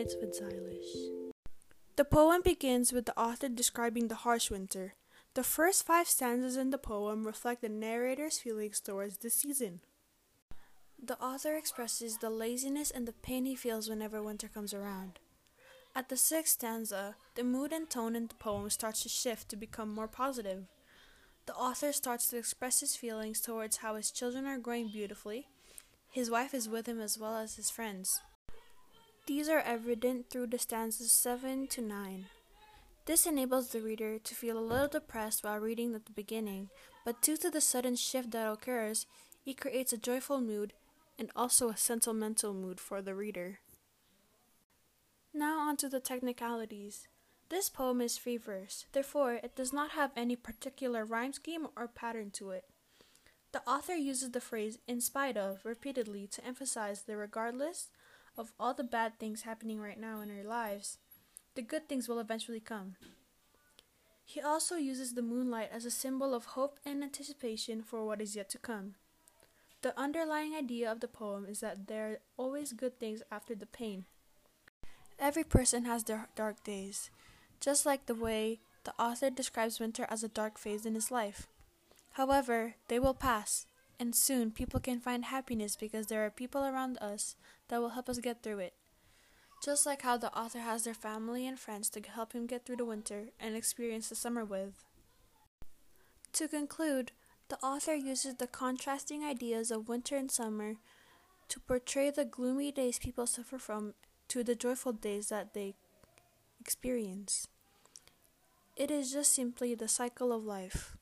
Nights with Xylish. The poem begins with the author describing the harsh winter. The first five stanzas in the poem reflect the narrator's feelings towards the season. The author expresses the laziness and the pain he feels whenever winter comes around. At the sixth stanza, the mood and tone in the poem starts to shift to become more positive. The author starts to express his feelings towards how his children are growing beautifully. His wife is with him as well as his friends. These are evident through the stanzas 7 to 9. This enables the reader to feel a little depressed while reading at the beginning, but due to the sudden shift that occurs, it creates a joyful mood and also a sentimental mood for the reader. Now on to the technicalities. This poem is free verse, therefore, it does not have any particular rhyme scheme or pattern to it. The author uses the phrase in spite of repeatedly to emphasize the regardless of all the bad things happening right now in our lives, the good things will eventually come. He also uses the moonlight as a symbol of hope and anticipation for what is yet to come. The underlying idea of the poem is that there are always good things after the pain. Every person has their dark days, just like the way the author describes winter as a dark phase in his life. However, they will pass, and soon people can find happiness because there are people around us that will help us get through it. Just like how the author has their family and friends to help him get through the winter and experience the summer with. To conclude, the author uses the contrasting ideas of winter and summer to portray the gloomy days people suffer from to the joyful days that they experience. It is just simply the cycle of life.